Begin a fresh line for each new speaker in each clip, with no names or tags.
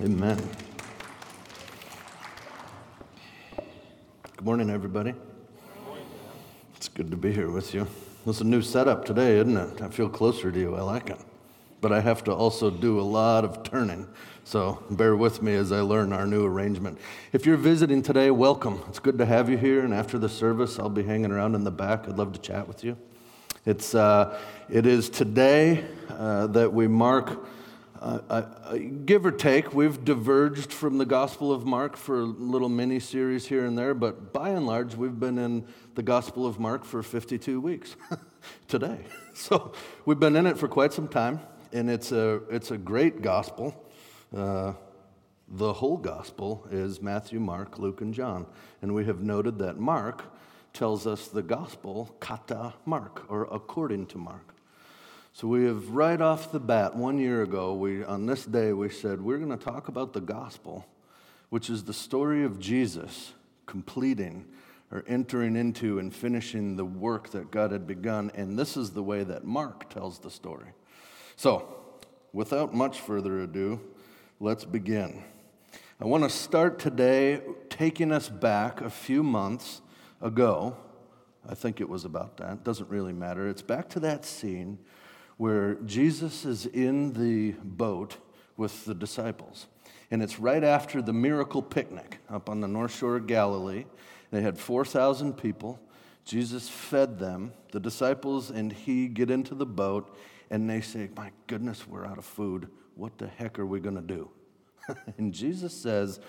Amen. Good morning, everybody. It's good to be here with you. It's a new setup today, isn't it? I feel closer to you. I like it. But I have to also do a lot of turning. So bear with me as I learn our new arrangement. If you're visiting today, welcome. It's good to have you here. And after the service, I'll be hanging around in the back. I'd love to chat with you. It's, uh, it is today uh, that we mark uh, uh, give or take, we've diverged from the Gospel of Mark for a little mini series here and there, but by and large, we've been in the Gospel of Mark for 52 weeks today. So we've been in it for quite some time, and it's a, it's a great gospel. Uh, the whole gospel is Matthew, Mark, Luke, and John. And we have noted that Mark tells us the gospel kata Mark, or according to Mark. So we have right off the bat, one year ago, we, on this day, we said we're going to talk about the gospel, which is the story of Jesus completing or entering into and finishing the work that God had begun. And this is the way that Mark tells the story. So, without much further ado, let's begin. I want to start today taking us back a few months ago. I think it was about that. Doesn't really matter. It's back to that scene where Jesus is in the boat with the disciples. And it's right after the miracle picnic up on the north shore of Galilee. They had 4,000 people. Jesus fed them. The disciples and he get into the boat and they say, My goodness, we're out of food. What the heck are we going to do? and Jesus says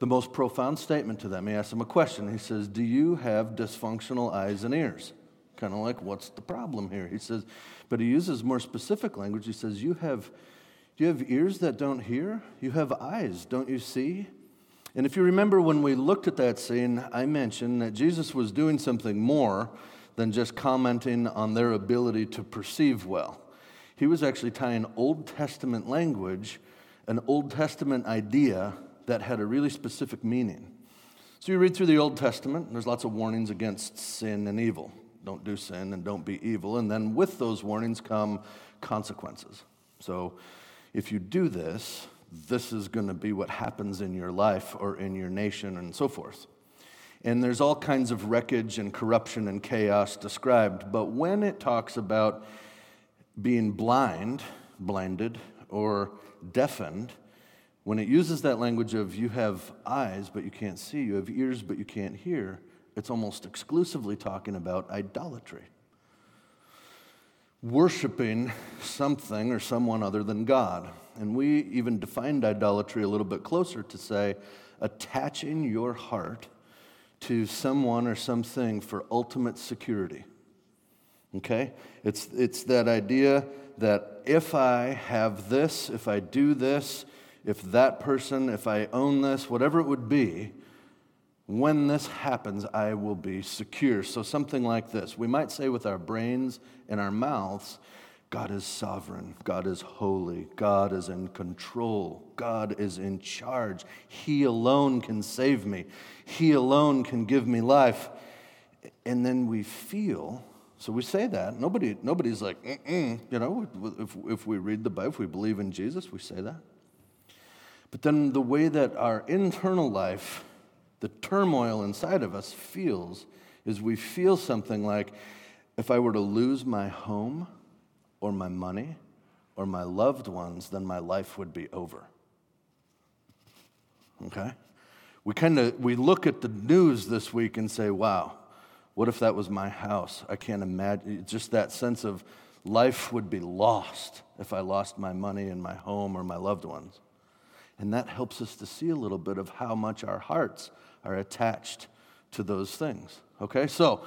the most profound statement to them. He asks them a question. He says, Do you have dysfunctional eyes and ears? Kind of like, what's the problem here? He says, but he uses more specific language. He says, You have, you have ears that don't hear? You have eyes, don't you see? And if you remember when we looked at that scene, I mentioned that Jesus was doing something more than just commenting on their ability to perceive well. He was actually tying Old Testament language, an Old Testament idea that had a really specific meaning. So you read through the Old Testament, there's lots of warnings against sin and evil don't do sin and don't be evil. And then with those warnings come consequences. So if you do this, this is going to be what happens in your life or in your nation and so forth. And there's all kinds of wreckage and corruption and chaos described. But when it talks about being blind, blinded, or deafened, when it uses that language of you have eyes but you can't see, you have ears but you can't hear, it's almost exclusively talking about idolatry. Worshipping something or someone other than God. And we even defined idolatry a little bit closer to say attaching your heart to someone or something for ultimate security. Okay? It's, it's that idea that if I have this, if I do this, if that person, if I own this, whatever it would be, when this happens, I will be secure. So, something like this. We might say with our brains and our mouths, God is sovereign. God is holy. God is in control. God is in charge. He alone can save me. He alone can give me life. And then we feel, so we say that. Nobody, nobody's like, Mm-mm. you know, if, if we read the Bible, if we believe in Jesus, we say that. But then the way that our internal life the turmoil inside of us feels is we feel something like if I were to lose my home or my money or my loved ones, then my life would be over. Okay? We kind of we look at the news this week and say, "Wow, what if that was my house?" I can't imagine just that sense of life would be lost if I lost my money and my home or my loved ones. And that helps us to see a little bit of how much our hearts are attached to those things. Okay? So,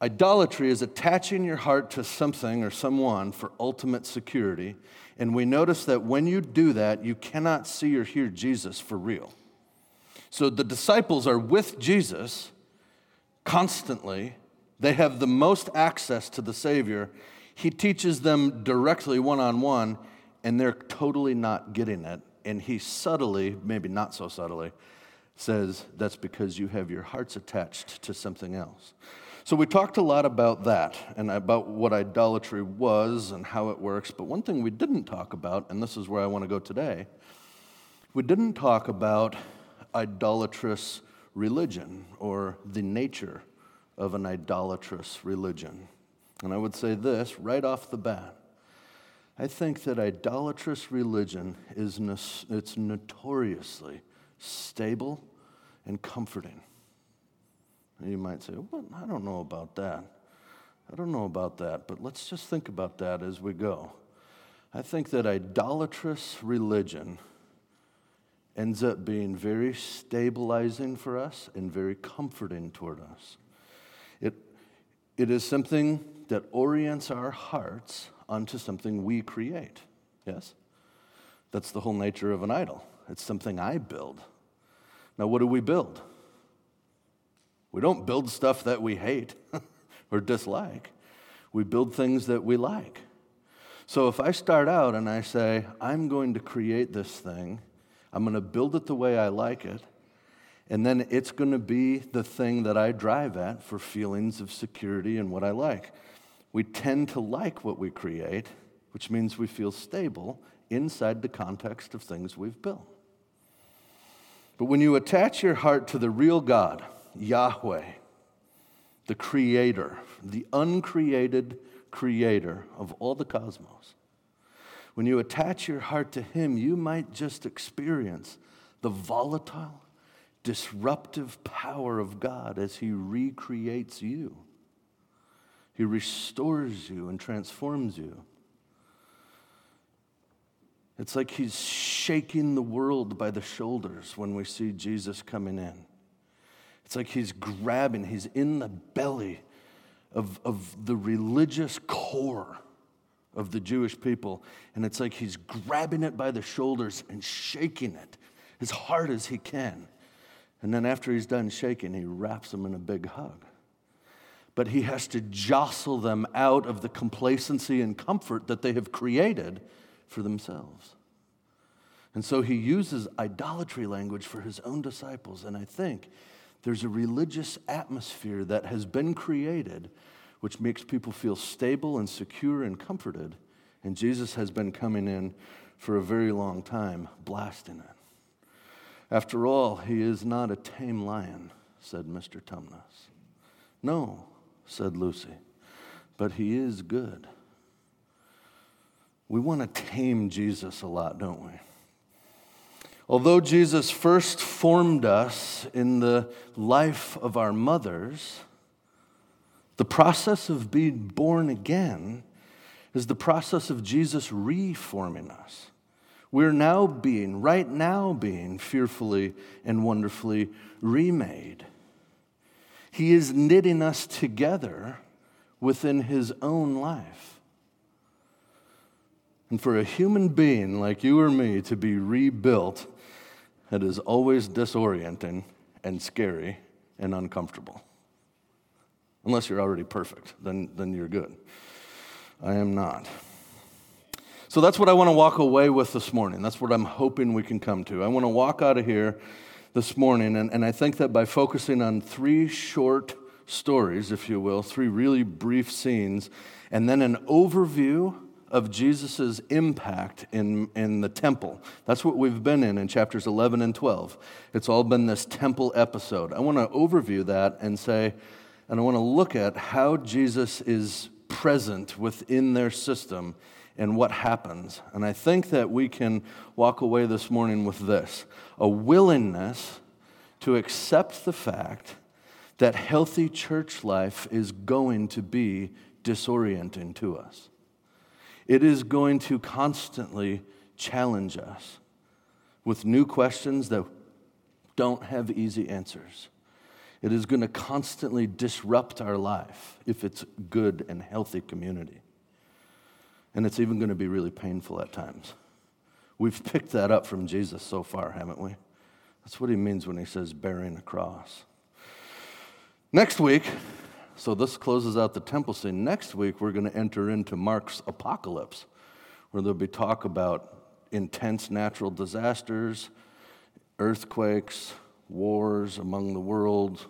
idolatry is attaching your heart to something or someone for ultimate security. And we notice that when you do that, you cannot see or hear Jesus for real. So, the disciples are with Jesus constantly, they have the most access to the Savior. He teaches them directly one on one, and they're totally not getting it. And he subtly, maybe not so subtly, says that's because you have your hearts attached to something else. So we talked a lot about that and about what idolatry was and how it works, but one thing we didn't talk about, and this is where I want to go today, We didn't talk about idolatrous religion or the nature of an idolatrous religion. And I would say this right off the bat. I think that idolatrous religion is it's notoriously stable and comforting. And you might say, well, I don't know about that. I don't know about that, but let's just think about that as we go. I think that idolatrous religion ends up being very stabilizing for us and very comforting toward us. It, it is something that orients our hearts onto something we create. Yes? That's the whole nature of an idol. It's something I build. Now, what do we build? We don't build stuff that we hate or dislike. We build things that we like. So if I start out and I say, I'm going to create this thing I'm going to build it the way I like it, and then it's going to be the thing that I drive at for feelings of security and what I like. We tend to like what we create, which means we feel stable inside the context of things we've built. But when you attach your heart to the real God, Yahweh, the creator, the uncreated creator of all the cosmos, when you attach your heart to Him, you might just experience the volatile, disruptive power of God as He recreates you. He restores you and transforms you. It's like He's shaking the world by the shoulders when we see Jesus coming in. It's like He's grabbing, He's in the belly of, of the religious core of the Jewish people. And it's like he's grabbing it by the shoulders and shaking it as hard as he can. And then after he's done shaking, he wraps them in a big hug. But he has to jostle them out of the complacency and comfort that they have created for themselves. And so he uses idolatry language for his own disciples. And I think there's a religious atmosphere that has been created which makes people feel stable and secure and comforted. And Jesus has been coming in for a very long time, blasting it. After all, he is not a tame lion, said Mr. Tumnus. No, said Lucy, but he is good. We want to tame Jesus a lot, don't we? Although Jesus first formed us in the life of our mothers, the process of being born again is the process of Jesus reforming us. We're now being, right now being, fearfully and wonderfully remade. He is knitting us together within His own life. And for a human being like you or me to be rebuilt, it is always disorienting and scary and uncomfortable. Unless you're already perfect, then, then you're good. I am not. So that's what I want to walk away with this morning. That's what I'm hoping we can come to. I want to walk out of here this morning, and, and I think that by focusing on three short stories, if you will, three really brief scenes, and then an overview of Jesus' impact in, in the temple. That's what we've been in in chapters 11 and 12. It's all been this temple episode. I want to overview that and say, and I want to look at how Jesus is present within their system and what happens. And I think that we can walk away this morning with this a willingness to accept the fact that healthy church life is going to be disorienting to us. It is going to constantly challenge us with new questions that don't have easy answers. It is going to constantly disrupt our life if it's good and healthy community. And it's even going to be really painful at times. We've picked that up from Jesus so far, haven't we? That's what he means when he says bearing a cross. Next week, so this closes out the temple scene. Next week, we're going to enter into Mark's apocalypse, where there'll be talk about intense natural disasters, earthquakes, wars among the world.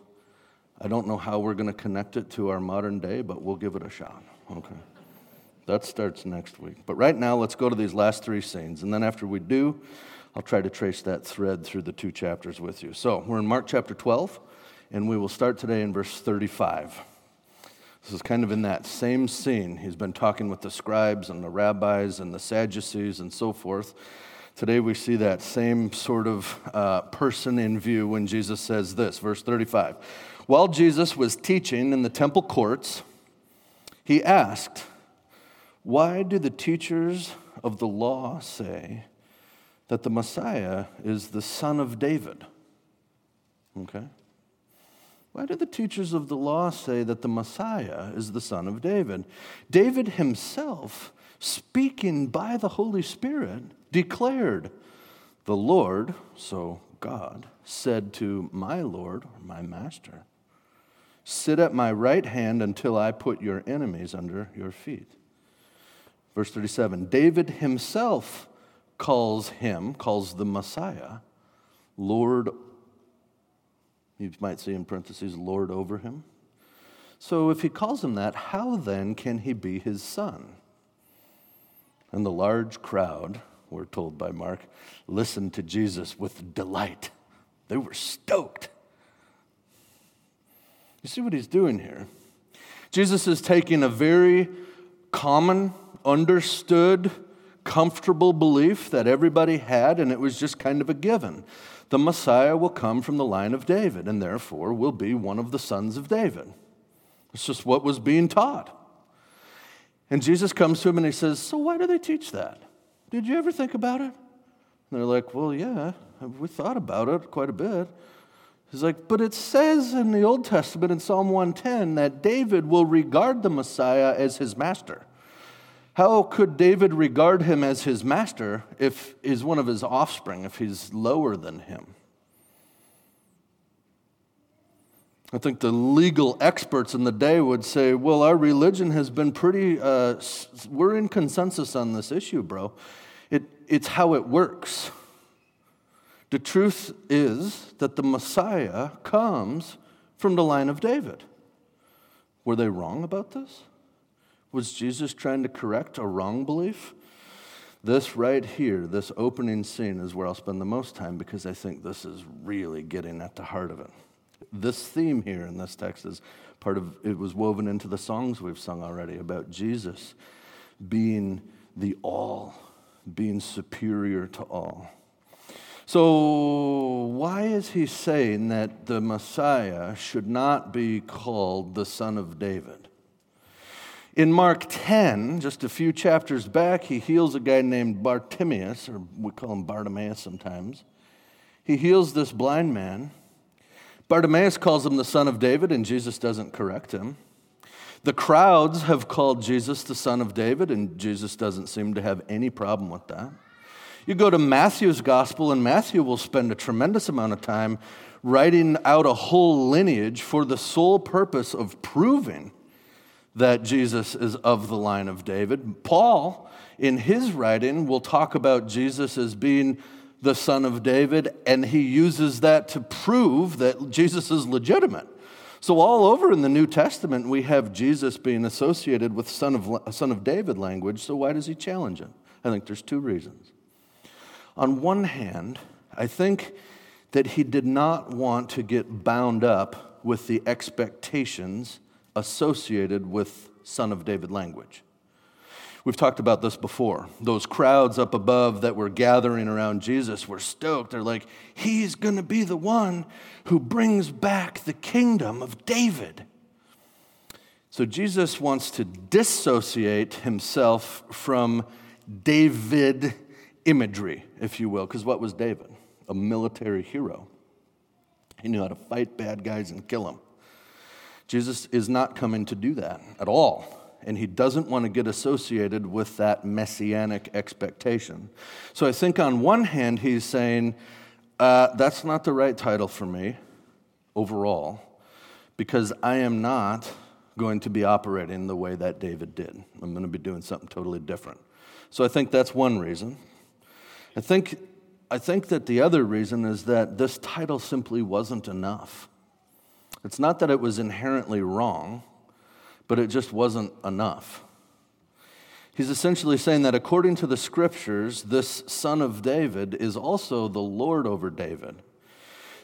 I don't know how we're going to connect it to our modern day, but we'll give it a shot. Okay. That starts next week. But right now, let's go to these last three scenes. And then after we do, I'll try to trace that thread through the two chapters with you. So we're in Mark chapter 12, and we will start today in verse 35. This is kind of in that same scene. He's been talking with the scribes and the rabbis and the Sadducees and so forth. Today we see that same sort of uh, person in view when Jesus says this, verse 35. While Jesus was teaching in the temple courts, he asked, Why do the teachers of the law say that the Messiah is the son of David. Okay? Why do the teachers of the law say that the Messiah is the son of David? David himself, speaking by the Holy Spirit, declared, The Lord, so God, said to my Lord, or my master, Sit at my right hand until I put your enemies under your feet. Verse 37 David himself calls him, calls the Messiah, Lord. You might see in parentheses, Lord over him. So if he calls him that, how then can he be his son? And the large crowd, we're told by Mark, listened to Jesus with delight. They were stoked. You see what he's doing here? Jesus is taking a very common, understood, comfortable belief that everybody had, and it was just kind of a given. The Messiah will come from the line of David, and therefore will be one of the sons of David. It's just what was being taught. And Jesus comes to him and he says, So why do they teach that? Did you ever think about it? And they're like, Well, yeah, we thought about it quite a bit. He's like, But it says in the Old Testament in Psalm 110 that David will regard the Messiah as his master. How could David regard him as his master if he's one of his offspring, if he's lower than him? I think the legal experts in the day would say, well, our religion has been pretty, uh, we're in consensus on this issue, bro. It, it's how it works. The truth is that the Messiah comes from the line of David. Were they wrong about this? Was Jesus trying to correct a wrong belief? This right here, this opening scene, is where I'll spend the most time because I think this is really getting at the heart of it. This theme here in this text is part of it was woven into the songs we've sung already about Jesus being the all, being superior to all. So, why is he saying that the Messiah should not be called the Son of David? In Mark 10, just a few chapters back, he heals a guy named Bartimaeus, or we call him Bartimaeus sometimes. He heals this blind man. Bartimaeus calls him the son of David, and Jesus doesn't correct him. The crowds have called Jesus the son of David, and Jesus doesn't seem to have any problem with that. You go to Matthew's gospel, and Matthew will spend a tremendous amount of time writing out a whole lineage for the sole purpose of proving that Jesus is of the line of David. Paul, in his writing, will talk about Jesus as being the son of David, and he uses that to prove that Jesus is legitimate. So, all over in the New Testament, we have Jesus being associated with son of, son of David language. So, why does he challenge it? I think there's two reasons. On one hand, I think that he did not want to get bound up with the expectations associated with Son of David language. We've talked about this before. Those crowds up above that were gathering around Jesus were stoked. They're like, He's going to be the one who brings back the kingdom of David. So Jesus wants to dissociate himself from David imagery, if you will, because what was David? A military hero. He knew how to fight bad guys and kill them. Jesus is not coming to do that at all. And he doesn't want to get associated with that messianic expectation. So I think on one hand, he's saying, uh, that's not the right title for me overall, because I am not going to be operating the way that David did. I'm going to be doing something totally different. So I think that's one reason. I think, I think that the other reason is that this title simply wasn't enough. It's not that it was inherently wrong, but it just wasn't enough. He's essentially saying that according to the scriptures, this son of David is also the Lord over David.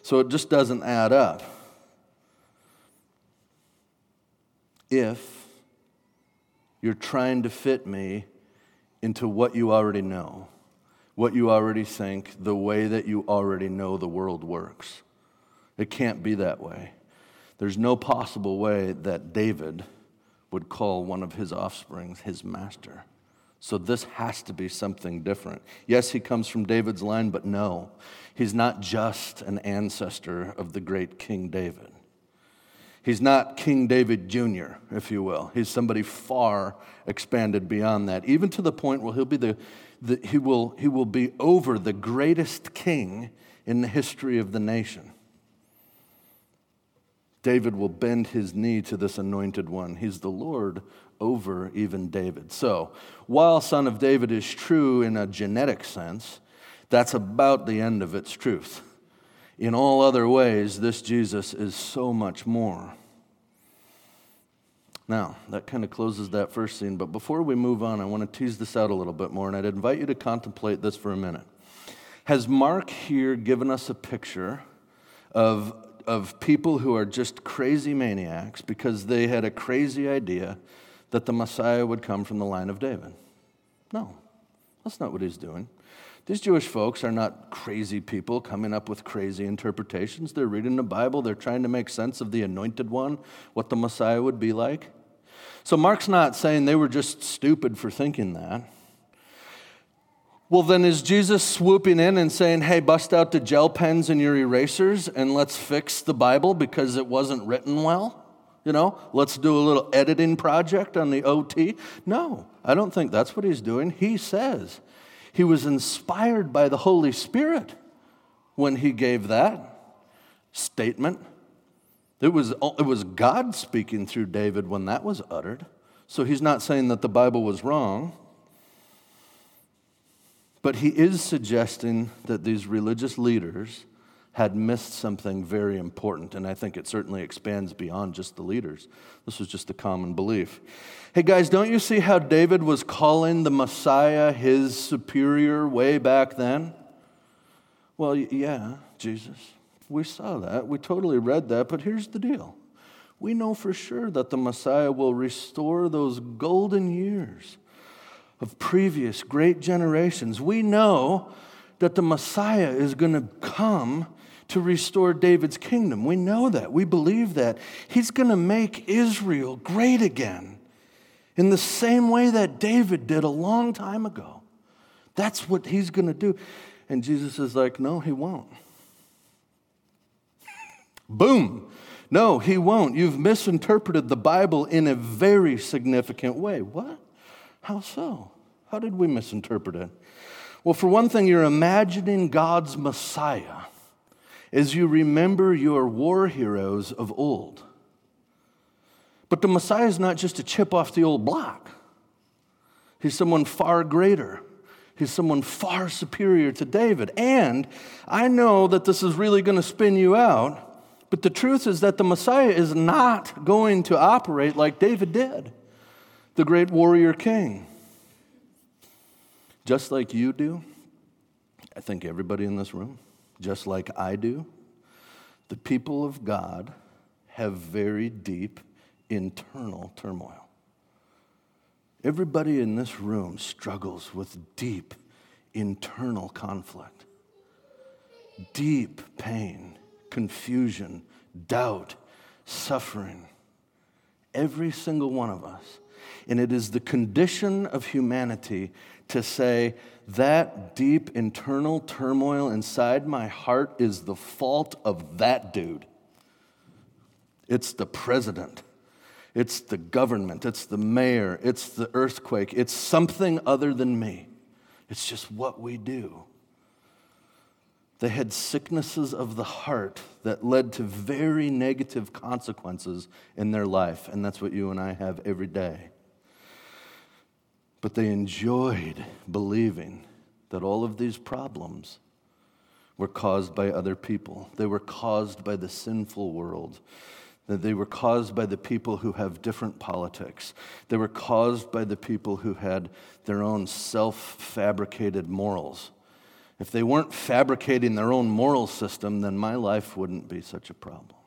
So it just doesn't add up. If you're trying to fit me into what you already know, what you already think, the way that you already know the world works. It can't be that way. There's no possible way that David would call one of his offsprings his master. So this has to be something different. Yes, he comes from David's line, but no, he's not just an ancestor of the great King David. He's not King David Jr., if you will. He's somebody far expanded beyond that, even to the point where he'll be the, the he, will, he will be over the greatest king in the history of the nation. David will bend his knee to this anointed one. He's the Lord over even David. So, while Son of David is true in a genetic sense, that's about the end of its truth. In all other ways, this Jesus is so much more. Now, that kind of closes that first scene, but before we move on, I want to tease this out a little bit more, and I'd invite you to contemplate this for a minute. Has Mark here given us a picture of of people who are just crazy maniacs because they had a crazy idea that the Messiah would come from the line of David. No, that's not what he's doing. These Jewish folks are not crazy people coming up with crazy interpretations. They're reading the Bible, they're trying to make sense of the anointed one, what the Messiah would be like. So Mark's not saying they were just stupid for thinking that. Well, then is Jesus swooping in and saying, hey, bust out the gel pens and your erasers and let's fix the Bible because it wasn't written well? You know, let's do a little editing project on the OT? No, I don't think that's what he's doing. He says he was inspired by the Holy Spirit when he gave that statement. It was, it was God speaking through David when that was uttered. So he's not saying that the Bible was wrong. But he is suggesting that these religious leaders had missed something very important, and I think it certainly expands beyond just the leaders. This was just a common belief. Hey guys, don't you see how David was calling the Messiah his superior way back then? Well, yeah, Jesus. We saw that. We totally read that, but here's the deal. We know for sure that the Messiah will restore those golden years of previous great generations, we know that the Messiah is going to come to restore David's kingdom. We know that. We believe that. He's going to make Israel great again in the same way that David did a long time ago. That's what he's going to do. And Jesus is like, no, he won't. Boom. No, he won't. You've misinterpreted the Bible in a very significant way. What? How so? How did we misinterpret it? Well, for one thing, you're imagining God's Messiah as you remember your war heroes of old. But the Messiah is not just a chip off the old block, he's someone far greater. He's someone far superior to David. And I know that this is really going to spin you out, but the truth is that the Messiah is not going to operate like David did, the great warrior king. Just like you do, I think everybody in this room, just like I do, the people of God have very deep internal turmoil. Everybody in this room struggles with deep internal conflict, deep pain, confusion, doubt, suffering. Every single one of us. And it is the condition of humanity to say, that deep internal turmoil inside my heart is the fault of that dude. It's the president. It's the government. It's the mayor. It's the earthquake. It's something other than me. It's just what we do. They had sicknesses of the heart that led to very negative consequences in their life, and that's what you and I have every day. But they enjoyed believing that all of these problems were caused by other people. They were caused by the sinful world. that they were caused by the people who have different politics. They were caused by the people who had their own self fabricated morals. If they weren't fabricating their own moral system, then my life wouldn't be such a problem.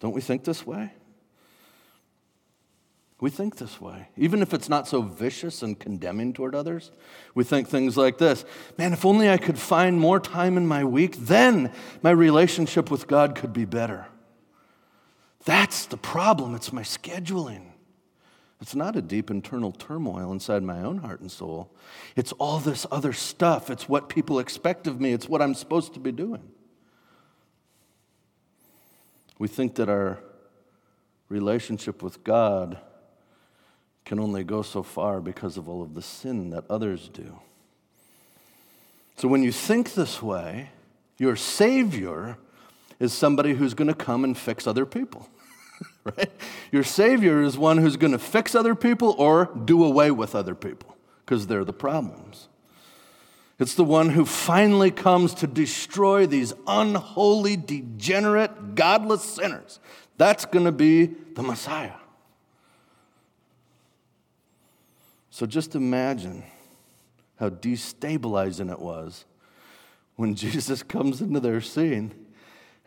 Don't we think this way? We think this way. Even if it's not so vicious and condemning toward others, we think things like this Man, if only I could find more time in my week, then my relationship with God could be better. That's the problem. It's my scheduling. It's not a deep internal turmoil inside my own heart and soul. It's all this other stuff. It's what people expect of me. It's what I'm supposed to be doing. We think that our relationship with God can only go so far because of all of the sin that others do. So when you think this way, your Savior is somebody who's going to come and fix other people. right? Your Savior is one who's going to fix other people or do away with other people because they're the problems. It's the one who finally comes to destroy these unholy, degenerate, godless sinners. That's going to be the Messiah. So just imagine how destabilizing it was when Jesus comes into their scene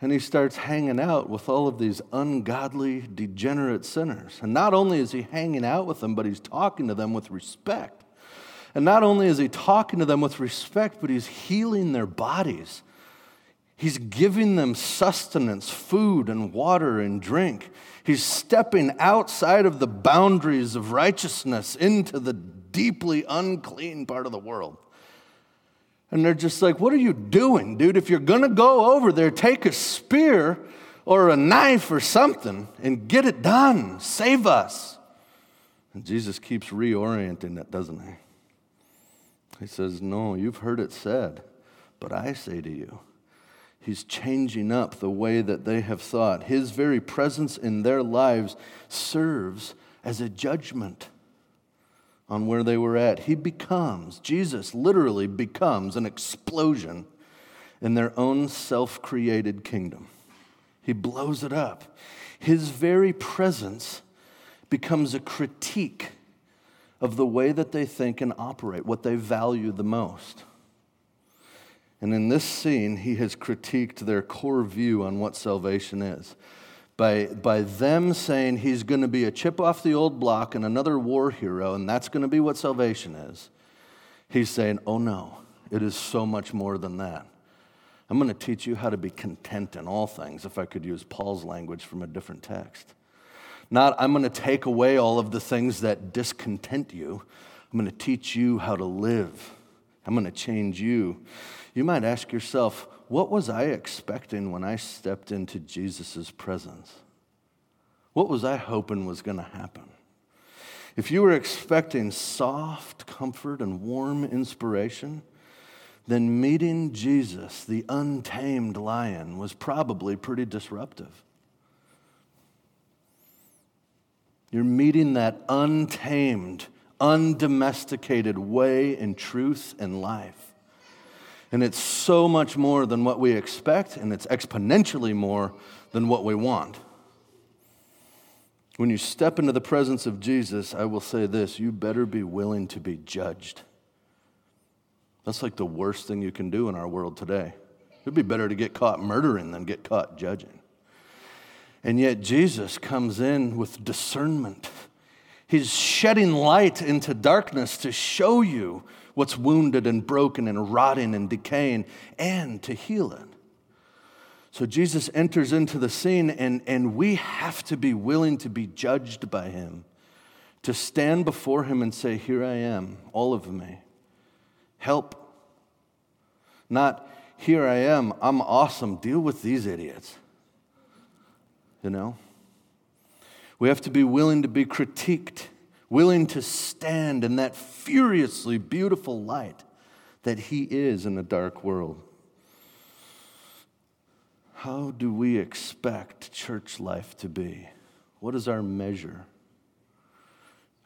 and he starts hanging out with all of these ungodly, degenerate sinners. And not only is he hanging out with them, but he's talking to them with respect. And not only is he talking to them with respect, but he's healing their bodies. He's giving them sustenance, food and water and drink. He's stepping outside of the boundaries of righteousness into the deeply unclean part of the world. And they're just like, What are you doing, dude? If you're going to go over there, take a spear or a knife or something and get it done. Save us. And Jesus keeps reorienting it, doesn't he? He says, No, you've heard it said, but I say to you, He's changing up the way that they have thought. His very presence in their lives serves as a judgment on where they were at. He becomes, Jesus literally becomes an explosion in their own self created kingdom. He blows it up. His very presence becomes a critique of the way that they think and operate, what they value the most. And in this scene, he has critiqued their core view on what salvation is by, by them saying he's going to be a chip off the old block and another war hero, and that's going to be what salvation is, he's saying, oh no, it is so much more than that. I'm going to teach you how to be content in all things, if I could use Paul's language from a different text. Not, I'm going to take away all of the things that discontent you. I'm going to teach you how to live. I'm going to change you. You might ask yourself, what was I expecting when I stepped into Jesus' presence? What was I hoping was going to happen? If you were expecting soft comfort and warm inspiration, then meeting Jesus, the untamed lion, was probably pretty disruptive. You're meeting that untamed, undomesticated way in truth and life. And it's so much more than what we expect, and it's exponentially more than what we want. When you step into the presence of Jesus, I will say this you better be willing to be judged. That's like the worst thing you can do in our world today. It'd be better to get caught murdering than get caught judging. And yet, Jesus comes in with discernment. He's shedding light into darkness to show you what's wounded and broken and rotting and decaying and to heal it. So Jesus enters into the scene, and, and we have to be willing to be judged by him, to stand before him and say, Here I am, all of me. Help. Not, Here I am, I'm awesome, deal with these idiots. You know? We have to be willing to be critiqued willing to stand in that furiously beautiful light that He is in a dark world. How do we expect church life to be? What is our measure?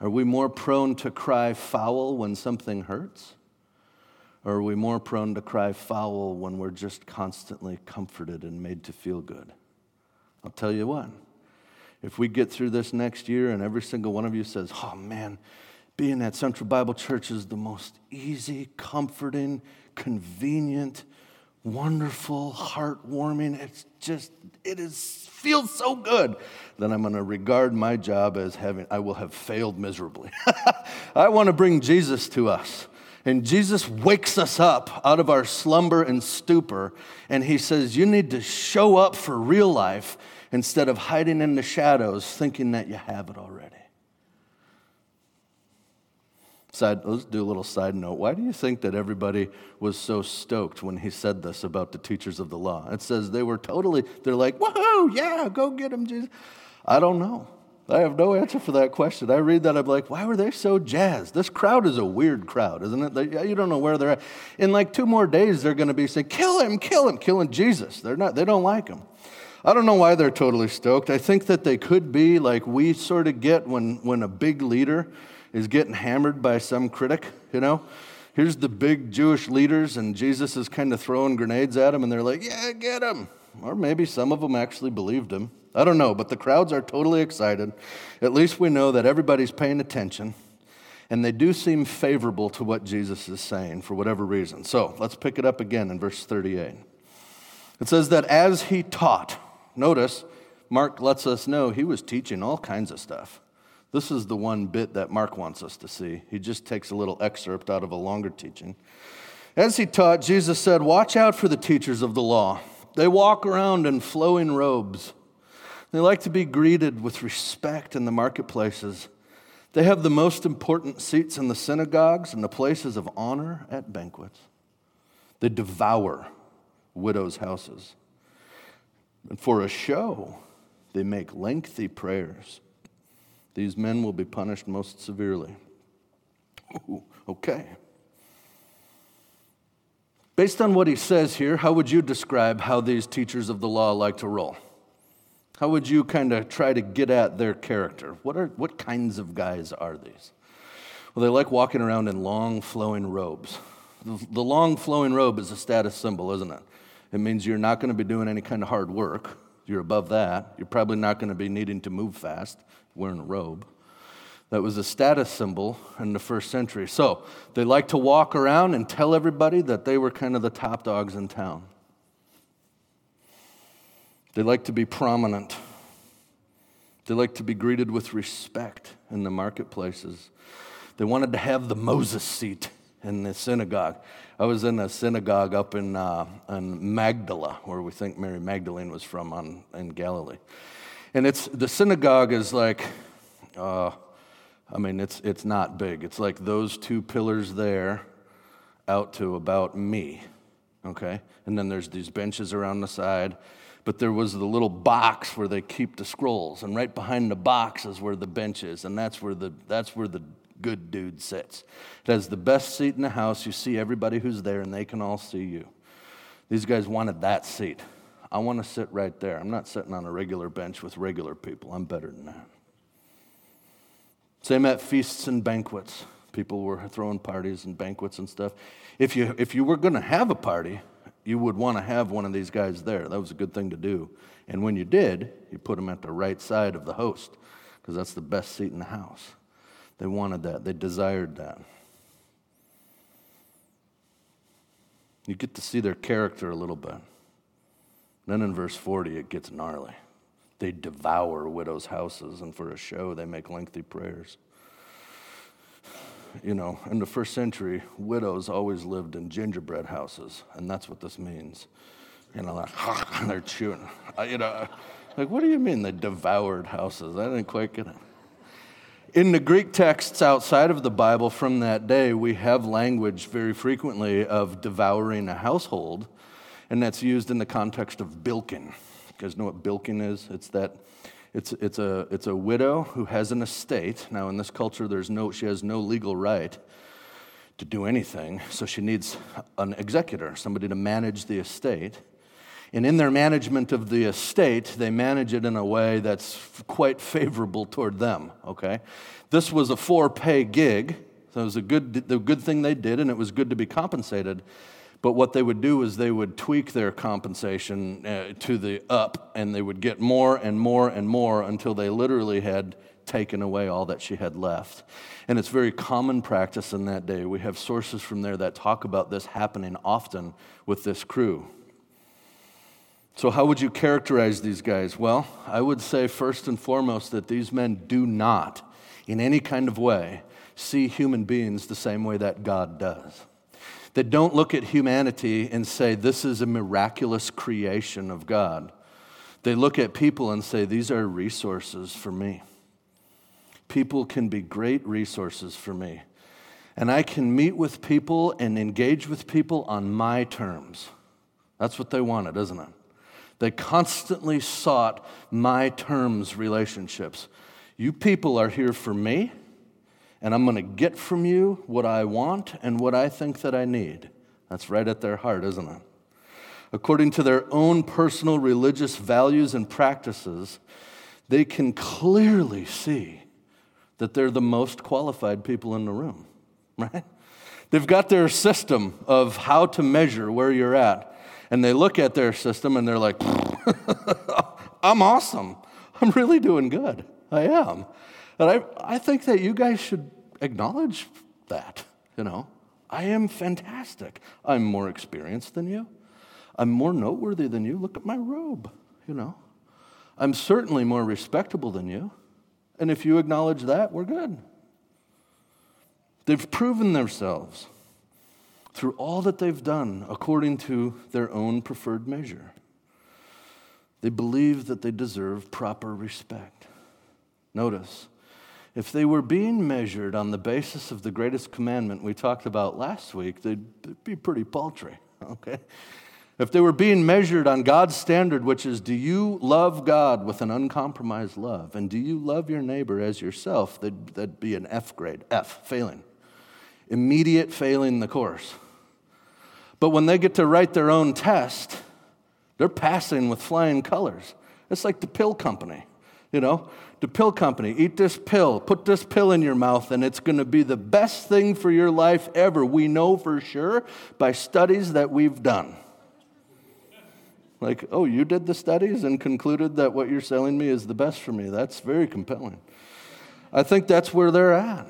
Are we more prone to cry foul when something hurts? Or are we more prone to cry foul when we're just constantly comforted and made to feel good? I'll tell you what. If we get through this next year and every single one of you says, oh man, being at Central Bible Church is the most easy, comforting, convenient, wonderful, heartwarming. It's just, it is feels so good. Then I'm going to regard my job as having, I will have failed miserably. I want to bring Jesus to us. And Jesus wakes us up out of our slumber and stupor, and he says, You need to show up for real life instead of hiding in the shadows thinking that you have it already. Side, let's do a little side note. Why do you think that everybody was so stoked when he said this about the teachers of the law? It says they were totally, they're like, woohoo, yeah, go get him, Jesus. I don't know. I have no answer for that question. I read that, I'm like, why were they so jazzed? This crowd is a weird crowd, isn't it? They, you don't know where they're at. In like two more days, they're going to be saying, kill him, kill him, killing Jesus. They're not, they don't like him. I don't know why they're totally stoked. I think that they could be like we sort of get when, when a big leader is getting hammered by some critic, you know? Here's the big Jewish leaders, and Jesus is kind of throwing grenades at them, and they're like, yeah, get him. Or maybe some of them actually believed him. I don't know, but the crowds are totally excited. At least we know that everybody's paying attention, and they do seem favorable to what Jesus is saying for whatever reason. So let's pick it up again in verse 38. It says that as he taught, notice, Mark lets us know he was teaching all kinds of stuff. This is the one bit that Mark wants us to see. He just takes a little excerpt out of a longer teaching. As he taught, Jesus said, Watch out for the teachers of the law. They walk around in flowing robes. They like to be greeted with respect in the marketplaces. They have the most important seats in the synagogues and the places of honor at banquets. They devour widows' houses. And for a show, they make lengthy prayers. These men will be punished most severely. Ooh, okay. Based on what he says here, how would you describe how these teachers of the law like to roll? How would you kind of try to get at their character? What, are, what kinds of guys are these? Well, they like walking around in long flowing robes. The, the long flowing robe is a status symbol, isn't it? It means you're not going to be doing any kind of hard work. You're above that. You're probably not going to be needing to move fast wearing a robe. That was a status symbol in the first century. So they like to walk around and tell everybody that they were kind of the top dogs in town. They like to be prominent. They like to be greeted with respect in the marketplaces. They wanted to have the Moses seat in the synagogue. I was in a synagogue up in, uh, in Magdala, where we think Mary Magdalene was from on, in Galilee. And it's, the synagogue is like, uh, I mean, it's, it's not big. It's like those two pillars there out to about me, okay? And then there's these benches around the side. But there was the little box where they keep the scrolls, and right behind the box is where the bench is, and that's where the, that's where the good dude sits. It has the best seat in the house. You see everybody who's there, and they can all see you. These guys wanted that seat. I want to sit right there. I'm not sitting on a regular bench with regular people. I'm better than that. Same at feasts and banquets. People were throwing parties and banquets and stuff. If you, if you were going to have a party, you would want to have one of these guys there. That was a good thing to do. And when you did, you put them at the right side of the host because that's the best seat in the house. They wanted that, they desired that. You get to see their character a little bit. Then in verse 40, it gets gnarly. They devour widows' houses, and for a show, they make lengthy prayers. You know, in the first century, widows always lived in gingerbread houses, and that's what this means. You know, like, they're chewing. You know, like, what do you mean they devoured houses? I didn't quite get it. In the Greek texts outside of the Bible from that day, we have language very frequently of devouring a household and that's used in the context of bilking. You guys know what bilkin is? It's that it's, it's, a, it's a widow who has an estate. Now, in this culture, there's no, she has no legal right to do anything, so she needs an executor, somebody to manage the estate. And in their management of the estate, they manage it in a way that's quite favorable toward them, okay? This was a for pay gig, so it was a good, the good thing they did, and it was good to be compensated. But what they would do is they would tweak their compensation uh, to the up, and they would get more and more and more until they literally had taken away all that she had left. And it's very common practice in that day. We have sources from there that talk about this happening often with this crew. So, how would you characterize these guys? Well, I would say first and foremost that these men do not, in any kind of way, see human beings the same way that God does. They don't look at humanity and say, This is a miraculous creation of God. They look at people and say, These are resources for me. People can be great resources for me. And I can meet with people and engage with people on my terms. That's what they wanted, isn't it? They constantly sought my terms relationships. You people are here for me, and I'm going to get from you what I want and what I think that I need. That's right at their heart, isn't it? According to their own personal religious values and practices, they can clearly see that they're the most qualified people in the room, right? They've got their system of how to measure where you're at. And they look at their system and they're like, I'm awesome. I'm really doing good. I am. And I, I think that you guys should acknowledge that, you know. I am fantastic. I'm more experienced than you. I'm more noteworthy than you. Look at my robe, you know. I'm certainly more respectable than you. And if you acknowledge that, we're good. They've proven themselves through all that they've done according to their own preferred measure. They believe that they deserve proper respect. Notice, if they were being measured on the basis of the greatest commandment we talked about last week, they'd, be pretty paltry, okay? If they were being measured on God's standard, which is, do you love God with an uncompromised love? And do you love your neighbor as yourself? That'd, that'd be an F grade, F, failing. Immediate failing the course. But when they get to write their own test, they're passing with flying colors. It's like the pill company, you know? The pill company, eat this pill, put this pill in your mouth, and it's going to be the best thing for your life ever. We know for sure by studies that we've done. Like, oh, you did the studies and concluded that what you're selling me is the best for me. That's very compelling. I think that's where they're at.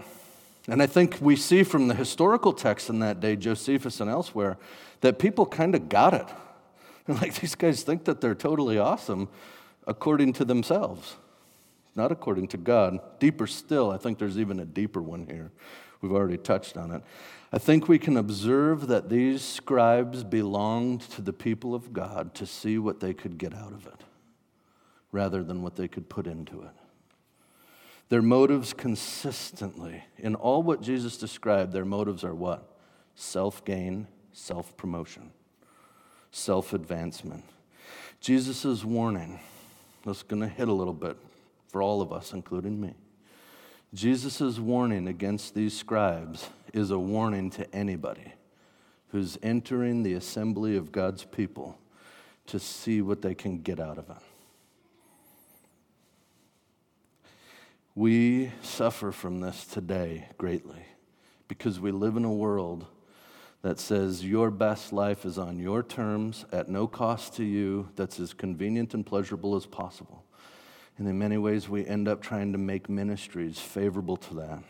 And I think we see from the historical texts in that day, Josephus and elsewhere, that people kind of got it. like, these guys think that they're totally awesome according to themselves, not according to God. Deeper still, I think there's even a deeper one here. We've already touched on it. I think we can observe that these scribes belonged to the people of God to see what they could get out of it rather than what they could put into it. Their motives consistently, in all what Jesus described, their motives are what? Self gain, self promotion, self advancement. Jesus' warning, that's going to hit a little bit for all of us, including me. Jesus' warning against these scribes is a warning to anybody who's entering the assembly of God's people to see what they can get out of it. We suffer from this today greatly because we live in a world that says your best life is on your terms at no cost to you, that's as convenient and pleasurable as possible. And in many ways, we end up trying to make ministries favorable to that.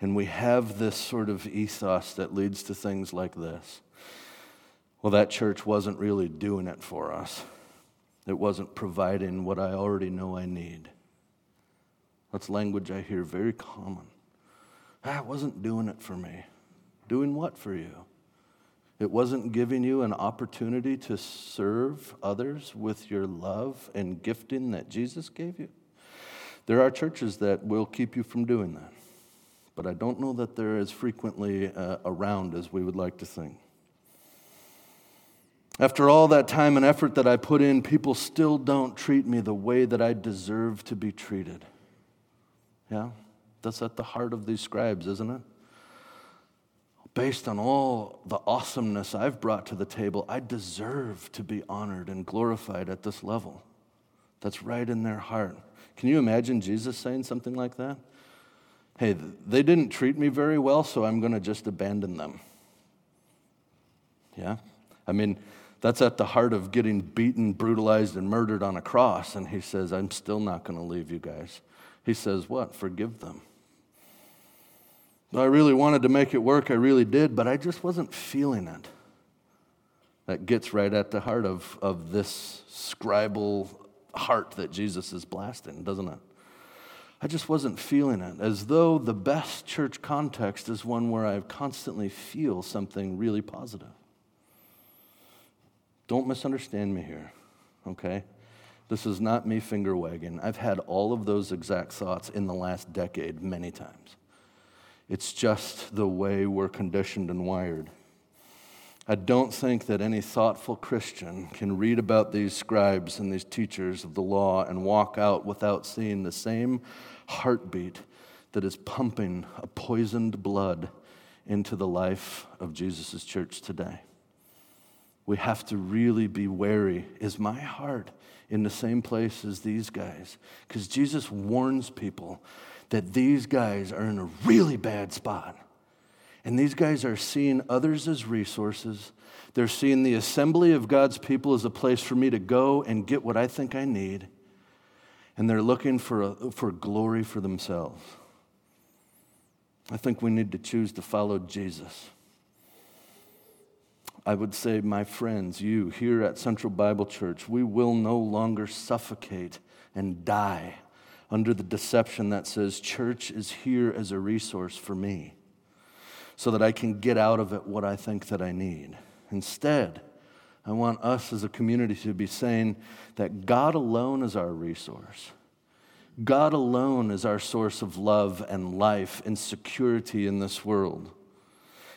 And we have this sort of ethos that leads to things like this. Well, that church wasn't really doing it for us, it wasn't providing what I already know I need. That's language I hear very common. Ah, wasn't doing it for me. Doing what for you? It wasn't giving you an opportunity to serve others with your love and gifting that Jesus gave you. There are churches that will keep you from doing that, but I don't know that they're as frequently uh, around as we would like to think. After all that time and effort that I put in, people still don't treat me the way that I deserve to be treated. Yeah, that's at the heart of these scribes, isn't it? based on all the awesomeness I've brought to the table, I deserve to be honored and glorified at this level. That's right in their heart. Can you imagine Jesus saying something like that? Hey, they didn't treat me very well, so I'm going to just abandon them. Yeah? I mean, that's at the heart of getting beaten, brutalized, and murdered on a cross. And he says, I'm still not going to leave you guys. He says, What? Forgive them. I really wanted to make it work, I really did, but I just wasn't feeling it. That gets right at the heart of, of this scribal heart that Jesus is blasting, doesn't it? I just wasn't feeling it, as though the best church context is one where I constantly feel something really positive. Don't misunderstand me here, okay? This is not me finger wagging. I've had all of those exact thoughts in the last decade many times. It's just the way we're conditioned and wired. I don't think that any thoughtful Christian can read about these scribes and these teachers of the law and walk out without seeing the same heartbeat that is pumping a poisoned blood into the life of Jesus' church today. We have to really be wary. Is my heart in the same place as these guys? Because Jesus warns people that these guys are in a really bad spot. And these guys are seeing others as resources. They're seeing the assembly of God's people as a place for me to go and get what I think I need. And they're looking for, a, for glory for themselves. I think we need to choose to follow Jesus. I would say, my friends, you here at Central Bible Church, we will no longer suffocate and die under the deception that says church is here as a resource for me so that I can get out of it what I think that I need. Instead, I want us as a community to be saying that God alone is our resource. God alone is our source of love and life and security in this world.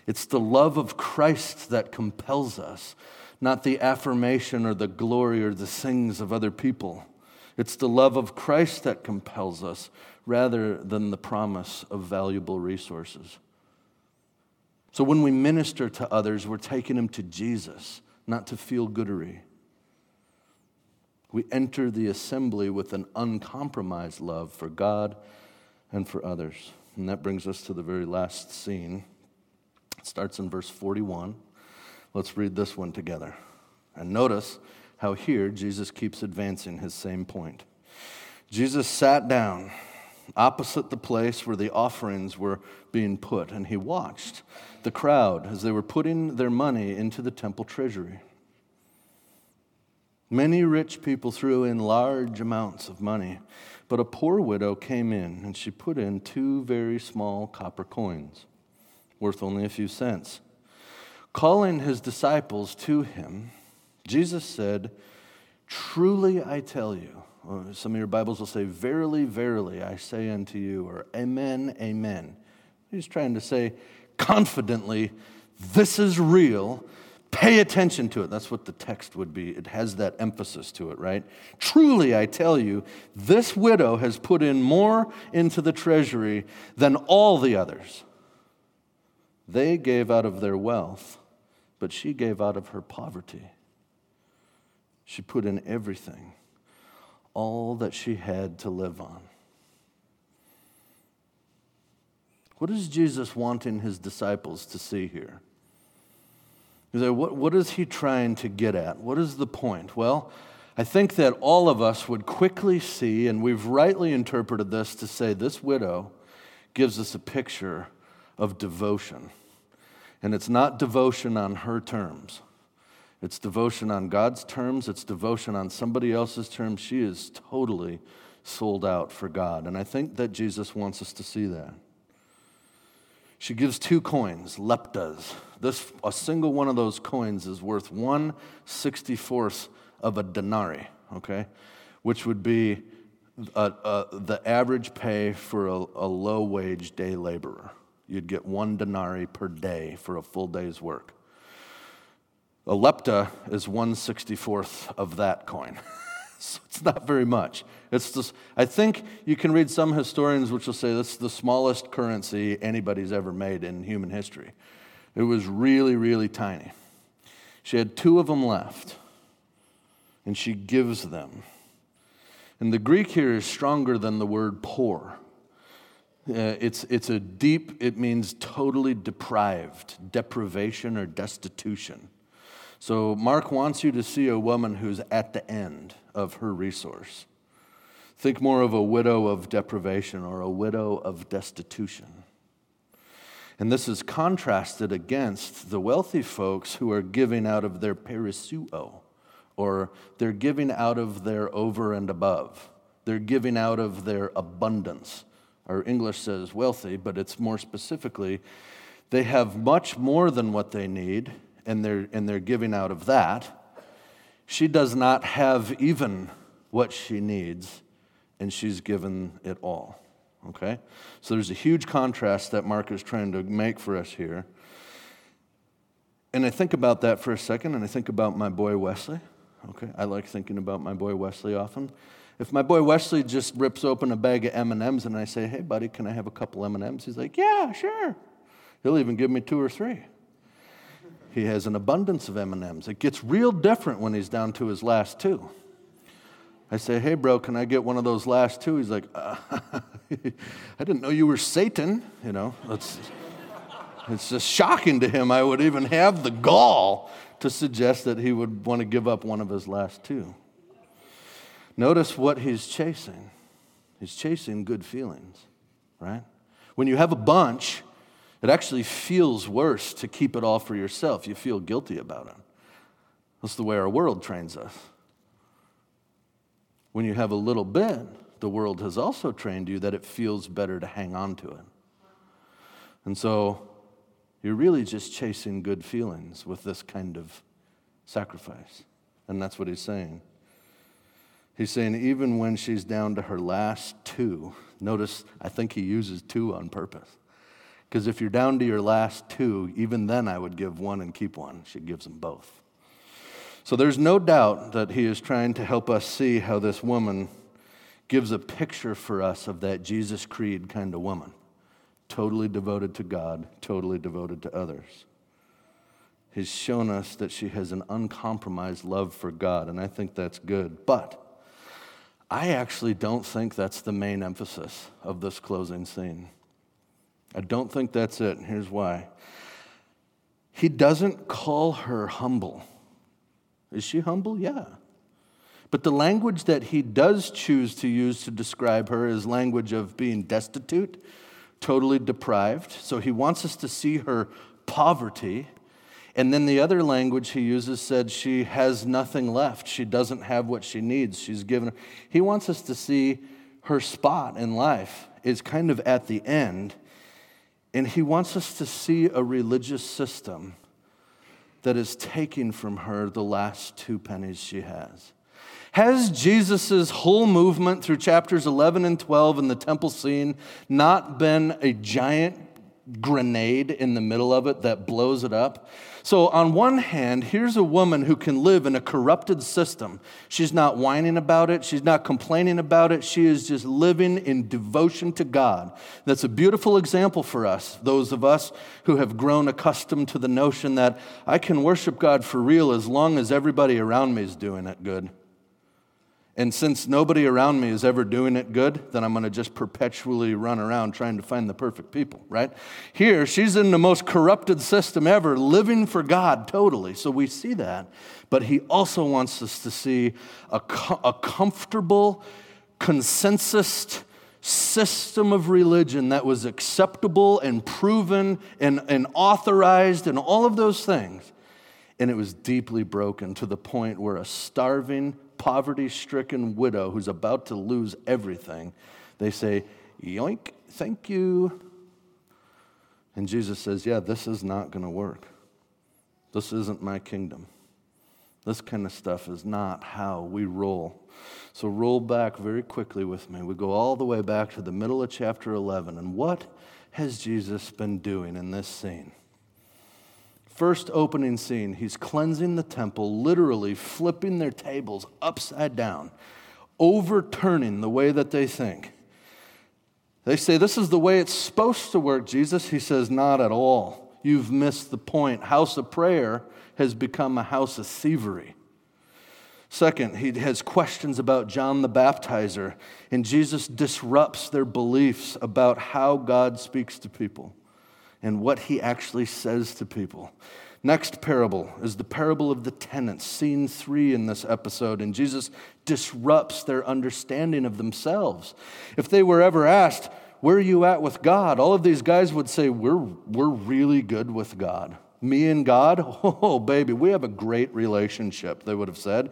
It's the love of Christ that compels us, not the affirmation or the glory or the things of other people. It's the love of Christ that compels us rather than the promise of valuable resources. So when we minister to others, we're taking them to Jesus, not to feel goodery. We enter the assembly with an uncompromised love for God and for others. And that brings us to the very last scene. It starts in verse 41. Let's read this one together. And notice how here Jesus keeps advancing his same point. Jesus sat down opposite the place where the offerings were being put, and he watched the crowd as they were putting their money into the temple treasury. Many rich people threw in large amounts of money, but a poor widow came in and she put in two very small copper coins, worth only a few cents. Calling his disciples to him, Jesus said, Truly I tell you, some of your Bibles will say, Verily, verily, I say unto you, or Amen, Amen. He's trying to say confidently, This is real. Pay attention to it. That's what the text would be. It has that emphasis to it, right? Truly, I tell you, this widow has put in more into the treasury than all the others. They gave out of their wealth, but she gave out of her poverty. She put in everything all that she had to live on. What is Jesus wanting his disciples to see here? What, what is he trying to get at? What is the point? Well, I think that all of us would quickly see, and we've rightly interpreted this to say this widow gives us a picture of devotion. And it's not devotion on her terms. It's devotion on God's terms, it's devotion on somebody else's terms. She is totally sold out for God. And I think that Jesus wants us to see that. She gives two coins, leptas. This, a single one of those coins is worth one sixty-fourth of a denarii, okay? Which would be a, a, the average pay for a, a low wage day laborer. You'd get one denarii per day for a full day's work. A lepta is 164th of that coin. so it's not very much. It's just, I think you can read some historians which will say that's the smallest currency anybody's ever made in human history. It was really, really tiny. She had two of them left, and she gives them. And the Greek here is stronger than the word poor. Uh, it's, it's a deep, it means totally deprived, deprivation or destitution. So, Mark wants you to see a woman who's at the end of her resource. Think more of a widow of deprivation or a widow of destitution. And this is contrasted against the wealthy folks who are giving out of their perisseuo, or they're giving out of their over and above. They're giving out of their abundance. Our English says wealthy, but it's more specifically, they have much more than what they need, and they're, and they're giving out of that. She does not have even what she needs, and she's given it all. Okay? So there's a huge contrast that Mark is trying to make for us here. And I think about that for a second, and I think about my boy Wesley. Okay? I like thinking about my boy Wesley often. If my boy Wesley just rips open a bag of M&Ms and I say, "Hey buddy, can I have a couple M&Ms?" He's like, "Yeah, sure." He'll even give me two or three. He has an abundance of M&Ms. It gets real different when he's down to his last two. I say, "Hey bro, can I get one of those last two? He's like, uh, "I didn't know you were Satan." You know, it's it's just shocking to him. I would even have the gall to suggest that he would want to give up one of his last two. Notice what he's chasing. He's chasing good feelings, right? When you have a bunch, it actually feels worse to keep it all for yourself. You feel guilty about it. That's the way our world trains us. When you have a little bit, the world has also trained you that it feels better to hang on to it. And so you're really just chasing good feelings with this kind of sacrifice. And that's what he's saying. He's saying, even when she's down to her last two, notice I think he uses two on purpose. Because if you're down to your last two, even then I would give one and keep one. She gives them both. So there's no doubt that he is trying to help us see how this woman gives a picture for us of that Jesus Creed kind of woman totally devoted to God, totally devoted to others. He's shown us that she has an uncompromised love for God, and I think that's good. But I actually don't think that's the main emphasis of this closing scene. I don't think that's it. Here's why. He doesn't call her humble. Is she humble? Yeah. But the language that he does choose to use to describe her is language of being destitute, totally deprived. So he wants us to see her poverty and then the other language he uses said she has nothing left. She doesn't have what she needs. She's given. He wants us to see her spot in life is kind of at the end. And he wants us to see a religious system that is taking from her the last two pennies she has. Has Jesus' whole movement through chapters 11 and 12 in the temple scene not been a giant grenade in the middle of it that blows it up? So, on one hand, here's a woman who can live in a corrupted system. She's not whining about it, she's not complaining about it, she is just living in devotion to God. That's a beautiful example for us, those of us who have grown accustomed to the notion that I can worship God for real as long as everybody around me is doing it good. And since nobody around me is ever doing it good, then I'm going to just perpetually run around trying to find the perfect people, right? Here, she's in the most corrupted system ever, living for God totally. So we see that. But he also wants us to see a, a comfortable, consensus system of religion that was acceptable and proven and, and authorized and all of those things. And it was deeply broken to the point where a starving, poverty stricken widow who's about to lose everything, they say, Yoink, thank you. And Jesus says, Yeah, this is not going to work. This isn't my kingdom. This kind of stuff is not how we roll. So roll back very quickly with me. We go all the way back to the middle of chapter 11. And what has Jesus been doing in this scene? First opening scene, he's cleansing the temple, literally flipping their tables upside down, overturning the way that they think. They say, This is the way it's supposed to work, Jesus. He says, Not at all. You've missed the point. House of prayer has become a house of thievery. Second, he has questions about John the Baptizer, and Jesus disrupts their beliefs about how God speaks to people and what he actually says to people. Next parable is the parable of the tenants, scene three in this episode, and Jesus disrupts their understanding of themselves. If they were ever asked, Where are you at with God? all of these guys would say, We're, we're really good with God. Me and God, oh, baby, we have a great relationship, they would have said.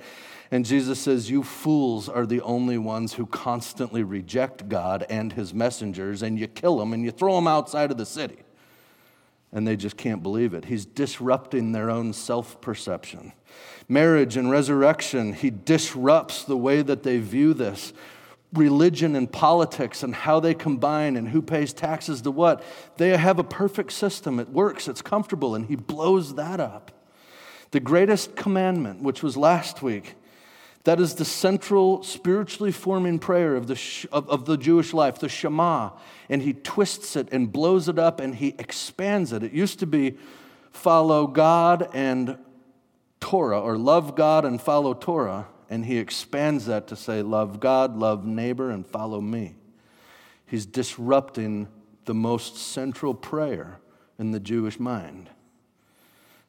And Jesus says, You fools are the only ones who constantly reject God and his messengers, and you kill them and you throw them outside of the city. And they just can't believe it. He's disrupting their own self perception. Marriage and resurrection, he disrupts the way that they view this religion and politics and how they combine and who pays taxes to what. They have a perfect system. It works, it's comfortable, and he blows that up. The greatest commandment, which was last week, that is the central spiritually forming prayer of the, of, of the Jewish life, the Shema. And he twists it and blows it up and he expands it. It used to be follow God and Torah, or love God and follow Torah. And he expands that to say, love God, love neighbor, and follow me. He's disrupting the most central prayer in the Jewish mind.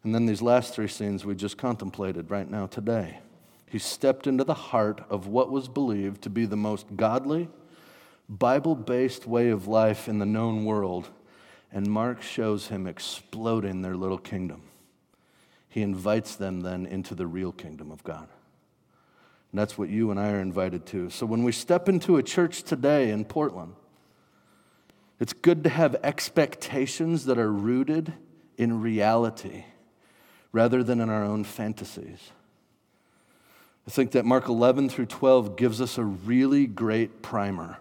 And then these last three scenes we just contemplated right now today. He stepped into the heart of what was believed to be the most godly, Bible based way of life in the known world, and Mark shows him exploding their little kingdom. He invites them then into the real kingdom of God. And that's what you and I are invited to. So when we step into a church today in Portland, it's good to have expectations that are rooted in reality rather than in our own fantasies. I think that Mark 11 through 12 gives us a really great primer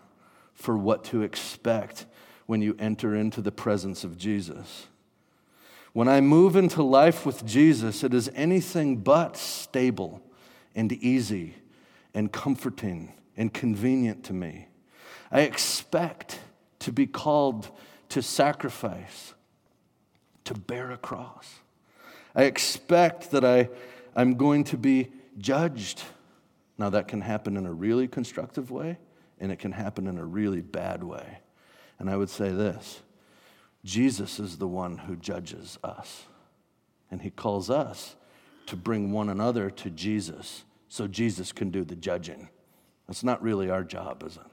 for what to expect when you enter into the presence of Jesus. When I move into life with Jesus, it is anything but stable and easy and comforting and convenient to me. I expect to be called to sacrifice, to bear a cross. I expect that I, I'm going to be judged. Now, that can happen in a really constructive way, and it can happen in a really bad way. And I would say this Jesus is the one who judges us, and he calls us to bring one another to Jesus so Jesus can do the judging. That's not really our job, is it?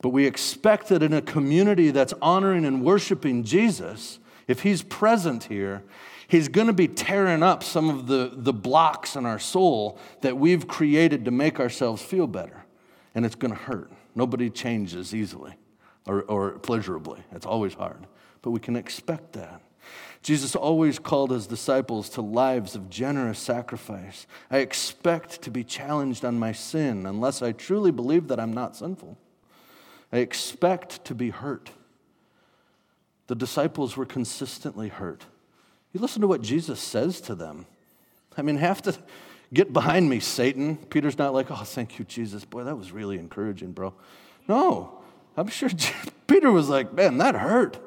But we expect that in a community that's honoring and worshiping Jesus, if he's present here, He's going to be tearing up some of the, the blocks in our soul that we've created to make ourselves feel better. And it's going to hurt. Nobody changes easily or, or pleasurably, it's always hard. But we can expect that. Jesus always called his disciples to lives of generous sacrifice. I expect to be challenged on my sin unless I truly believe that I'm not sinful. I expect to be hurt. The disciples were consistently hurt. You listen to what Jesus says to them. I mean, have to get behind me, Satan. Peter's not like, oh, thank you, Jesus. Boy, that was really encouraging, bro. No, I'm sure Peter was like, man, that hurt.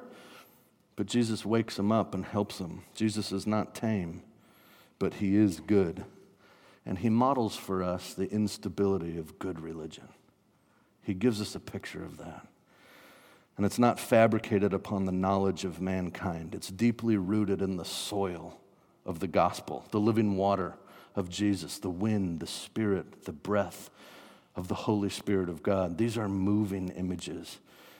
But Jesus wakes him up and helps him. Jesus is not tame, but he is good. And he models for us the instability of good religion. He gives us a picture of that. And it's not fabricated upon the knowledge of mankind. It's deeply rooted in the soil of the gospel, the living water of Jesus, the wind, the spirit, the breath of the Holy Spirit of God. These are moving images.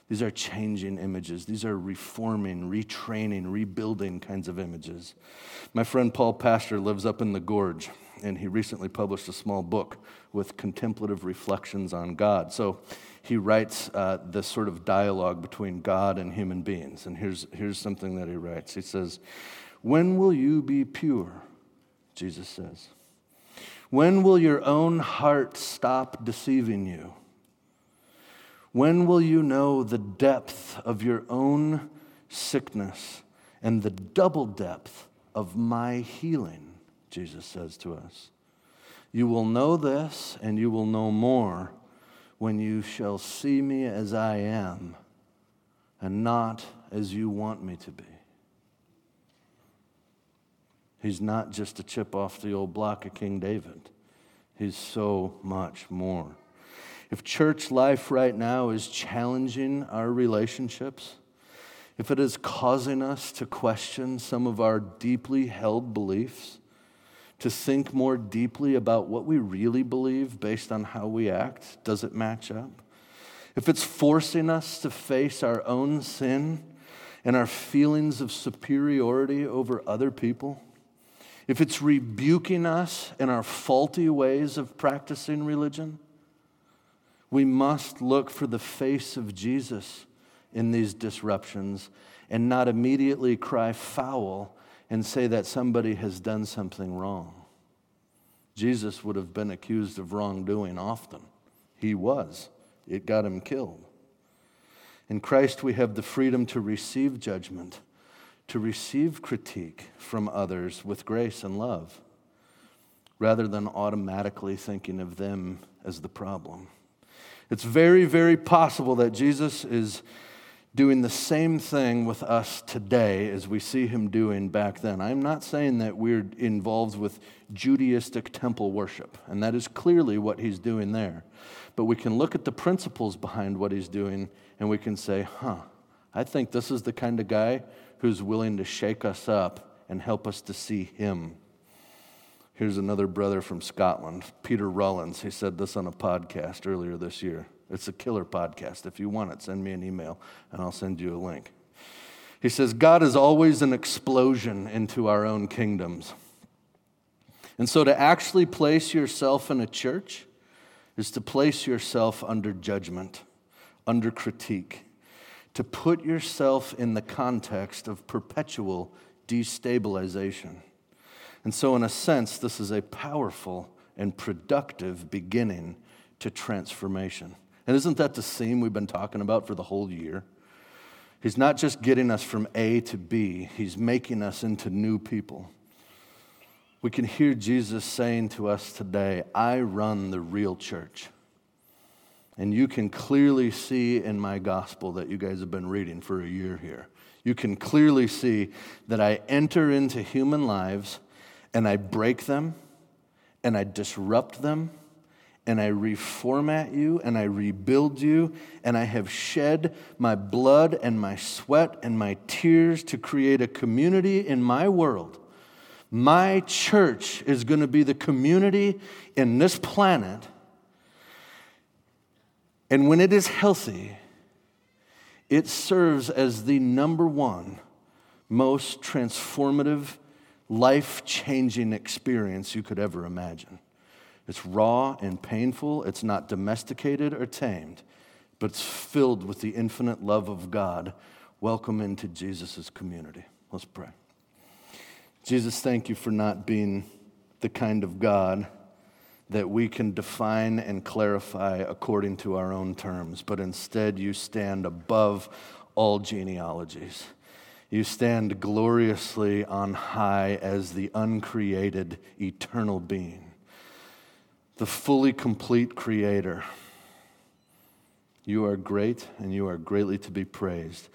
These are changing images. These are reforming, retraining, rebuilding kinds of images. My friend Paul Pastor lives up in the gorge, and he recently published a small book with contemplative reflections on God. So he writes uh, this sort of dialogue between God and human beings. And here's, here's something that he writes He says, When will you be pure? Jesus says. When will your own heart stop deceiving you? When will you know the depth of your own sickness and the double depth of my healing? Jesus says to us. You will know this and you will know more when you shall see me as I am and not as you want me to be. He's not just a chip off the old block of King David, he's so much more. If church life right now is challenging our relationships, if it is causing us to question some of our deeply held beliefs, to think more deeply about what we really believe based on how we act, does it match up? If it's forcing us to face our own sin and our feelings of superiority over other people, if it's rebuking us in our faulty ways of practicing religion, we must look for the face of Jesus in these disruptions and not immediately cry foul and say that somebody has done something wrong. Jesus would have been accused of wrongdoing often. He was, it got him killed. In Christ, we have the freedom to receive judgment, to receive critique from others with grace and love, rather than automatically thinking of them as the problem. It's very, very possible that Jesus is doing the same thing with us today as we see him doing back then. I'm not saying that we're involved with Judaistic temple worship, and that is clearly what he's doing there. But we can look at the principles behind what he's doing and we can say, huh, I think this is the kind of guy who's willing to shake us up and help us to see him. Here's another brother from Scotland, Peter Rollins. He said this on a podcast earlier this year. It's a killer podcast. If you want it, send me an email and I'll send you a link. He says, God is always an explosion into our own kingdoms. And so to actually place yourself in a church is to place yourself under judgment, under critique, to put yourself in the context of perpetual destabilization. And so, in a sense, this is a powerful and productive beginning to transformation. And isn't that the theme we've been talking about for the whole year? He's not just getting us from A to B, He's making us into new people. We can hear Jesus saying to us today, I run the real church. And you can clearly see in my gospel that you guys have been reading for a year here. You can clearly see that I enter into human lives and I break them and I disrupt them and I reformat you and I rebuild you, and I have shed my blood and my sweat and my tears to create a community in my world. My church is going to be the community in this planet. And when it is healthy, it serves as the number one most transformative, life changing experience you could ever imagine. It's raw and painful. It's not domesticated or tamed, but it's filled with the infinite love of God. Welcome into Jesus' community. Let's pray. Jesus, thank you for not being the kind of God that we can define and clarify according to our own terms, but instead you stand above all genealogies. You stand gloriously on high as the uncreated, eternal being the fully complete creator. You are great and you are greatly to be praised.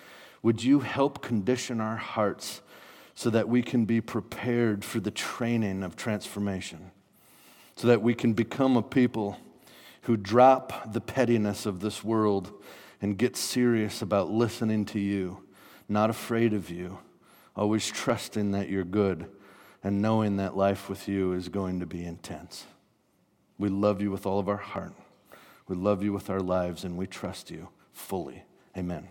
Would you help condition our hearts so that we can be prepared for the training of transformation, so that we can become a people who drop the pettiness of this world and get serious about listening to you, not afraid of you, always trusting that you're good and knowing that life with you is going to be intense. We love you with all of our heart. We love you with our lives, and we trust you fully. Amen.